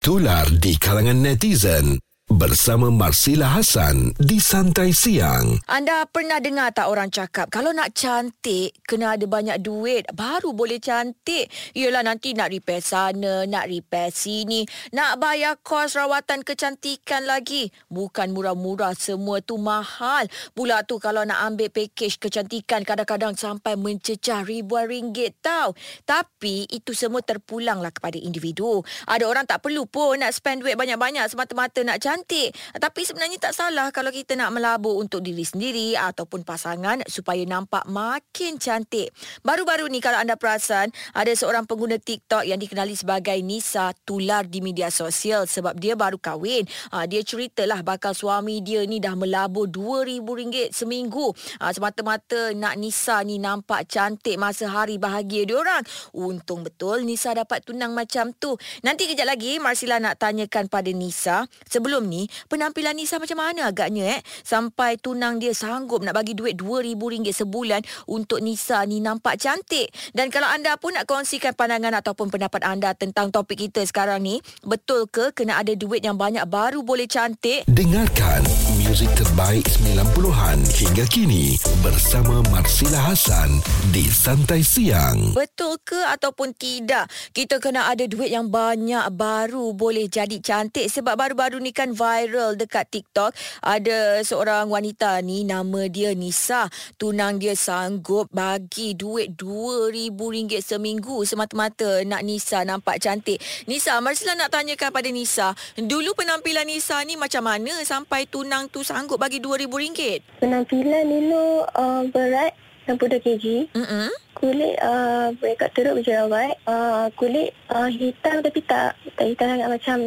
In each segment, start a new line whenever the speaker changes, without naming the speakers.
Tular di kalangan netizen bersama Marsila Hasan di Santai Siang.
Anda pernah dengar tak orang cakap kalau nak cantik kena ada banyak duit baru boleh cantik. Yelah nanti nak repair sana, nak repair sini, nak bayar kos rawatan kecantikan lagi. Bukan murah-murah semua tu mahal. Pula tu kalau nak ambil package kecantikan kadang-kadang sampai mencecah ribuan ringgit tau. Tapi itu semua terpulanglah kepada individu. Ada orang tak perlu pun nak spend duit banyak-banyak semata-mata nak cantik cantik. Tapi sebenarnya tak salah kalau kita nak melabur untuk diri sendiri ataupun pasangan supaya nampak makin cantik. Baru-baru ni kalau anda perasan, ada seorang pengguna TikTok yang dikenali sebagai Nisa tular di media sosial sebab dia baru kahwin. Ha, dia ceritalah bakal suami dia ni dah melabur RM2,000 seminggu. Ha, semata-mata nak Nisa ni nampak cantik masa hari bahagia dia orang. Untung betul Nisa dapat tunang macam tu. Nanti kejap lagi Marsila nak tanyakan pada Nisa sebelum ni penampilan Nisa macam mana agaknya eh? Sampai tunang dia sanggup nak bagi duit RM2000 sebulan untuk Nisa ni nampak cantik. Dan kalau anda pun nak kongsikan pandangan ataupun pendapat anda tentang topik kita sekarang ni betul ke kena ada duit yang banyak baru boleh cantik?
Dengarkan muzik terbaik 90-an hingga kini bersama Marsila Hasan di Santai Siang.
Betul ke ataupun tidak? Kita kena ada duit yang banyak baru boleh jadi cantik sebab baru-baru ni kan viral dekat TikTok. Ada seorang wanita ni nama dia Nisa. Tunang dia sanggup bagi duit RM2000 seminggu. Semata-mata nak Nisa nampak cantik. Nisa Marsila nak tanyakan pada Nisa. Dulu penampilan Nisa ni macam mana sampai tunang tu sanggup bagi RM2000
penampilan dulu uh, berat 62 kg. Mm-hmm. Kulit uh, berekat teruk berjerawat. Uh, kulit uh, hitam tapi tak tak hitam sangat macam...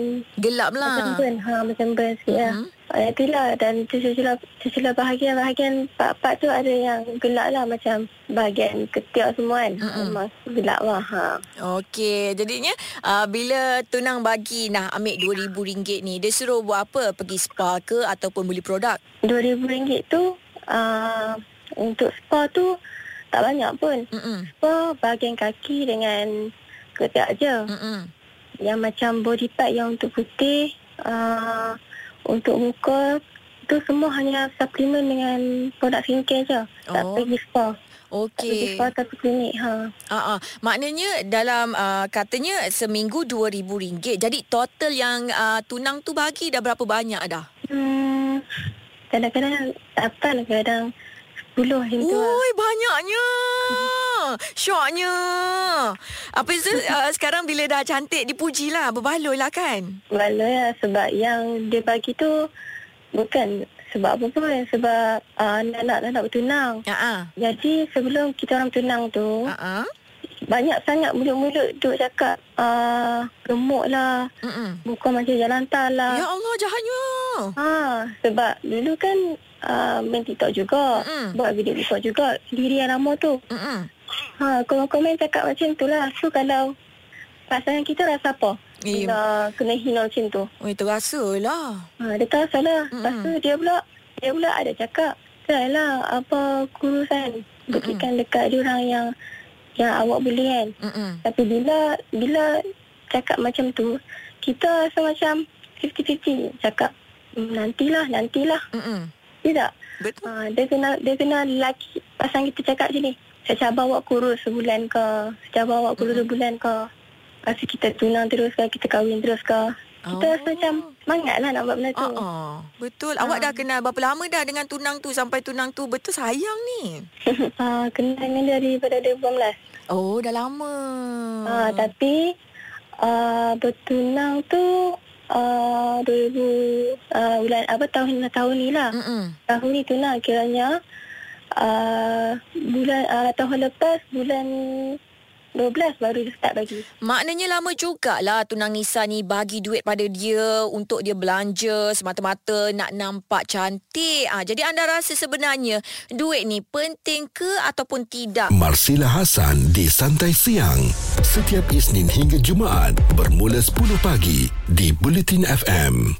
Gelap lah.
Macam burn. Ha, macam burn sikit mm-hmm. lah. Uh, itulah dan sesudah bahagian-bahagian part-part tu ada yang gelap lah macam bahagian ketiak semua kan. Mm-hmm. gelap lah. Ha.
Okey, jadinya uh, bila tunang bagi nak ambil RM2,000 ni, dia suruh buat apa? Pergi spa ke ataupun beli produk?
RM2,000 tu... Uh, untuk spa tu tak banyak pun. Mm-mm. Spa bahagian kaki dengan ketiak je. Mm-mm. Yang macam body part yang untuk putih, uh, untuk muka tu semua hanya suplemen dengan produk skincare je. Oh. Tak pergi spa.
Okey.
Tapi klinik ha.
Ah uh, maknanya dalam uh, katanya seminggu RM2000. Jadi total yang uh, tunang tu bagi dah berapa banyak dah?
Hmm. Kadang-kadang tak apa kadang Puluh macam tu
Ui, banyaknya. Syoknya. Apa itu uh, sekarang bila dah cantik dipuji lah. Berbaloi lah kan?
Berbaloi lah sebab yang dia bagi tu bukan sebab apa pun. Sebab uh, anak-anak tak nak bertunang. Uh-uh. Jadi sebelum kita orang bertunang tu. Uh-uh. Banyak sangat mulut-mulut duk cakap uh, gemuk lah. Uh-uh. Bukan macam jalan tal lah.
Ya Allah jahatnya.
Ha, sebab dulu kan uh, main TikTok juga. Mm-mm. Buat video TikTok juga. Sendiri yang lama tu. Mm-mm. Ha, komen-komen cakap macam tu lah. So kalau pasangan kita rasa apa? Eh. Bila kena hina macam tu.
Oh, itu rasa lah.
Ha, dia tak rasa lah. Lepas tu dia pula, dia pula ada cakap. Lah apa kurusan. Buktikan dekat dia orang yang yang awak beli kan. Mm-mm. Tapi bila bila cakap macam tu, kita rasa macam 50-50 cakap. Nantilah, nantilah. Mm-mm. Tidak. Betul. Uh, dia kena dia kena lelaki pasang kita cakap sini. Saya cabar awak kurus sebulan ke, saya cabar awak kurus mm-hmm. sebulan ke. Lepas kita tunang terus ke, kita kahwin terus ke. Kita oh. rasa macam semangat lah nak buat benda tu.
Uh-uh. Betul. Uh. Awak dah kenal berapa lama dah dengan tunang tu sampai tunang tu betul sayang ni?
uh, kenal dengan dia daripada 2018.
Oh, dah lama.
Uh, tapi uh, bertunang tu uh, 2000 uh, bulan apa tahun tahun ni lah. Mm-mm. Tahun ni tu lah kiranya uh, bulan uh, tahun lepas bulan 12 baru dia start bagi.
Maknanya lama jugalah Tunang Nisa ni bagi duit pada dia untuk dia belanja semata-mata nak nampak cantik. Ah, jadi anda rasa sebenarnya duit ni penting ke ataupun tidak?
Marsila Hasan di Santai Siang. Setiap Isnin hingga Jumaat bermula 10 pagi di Bulletin FM.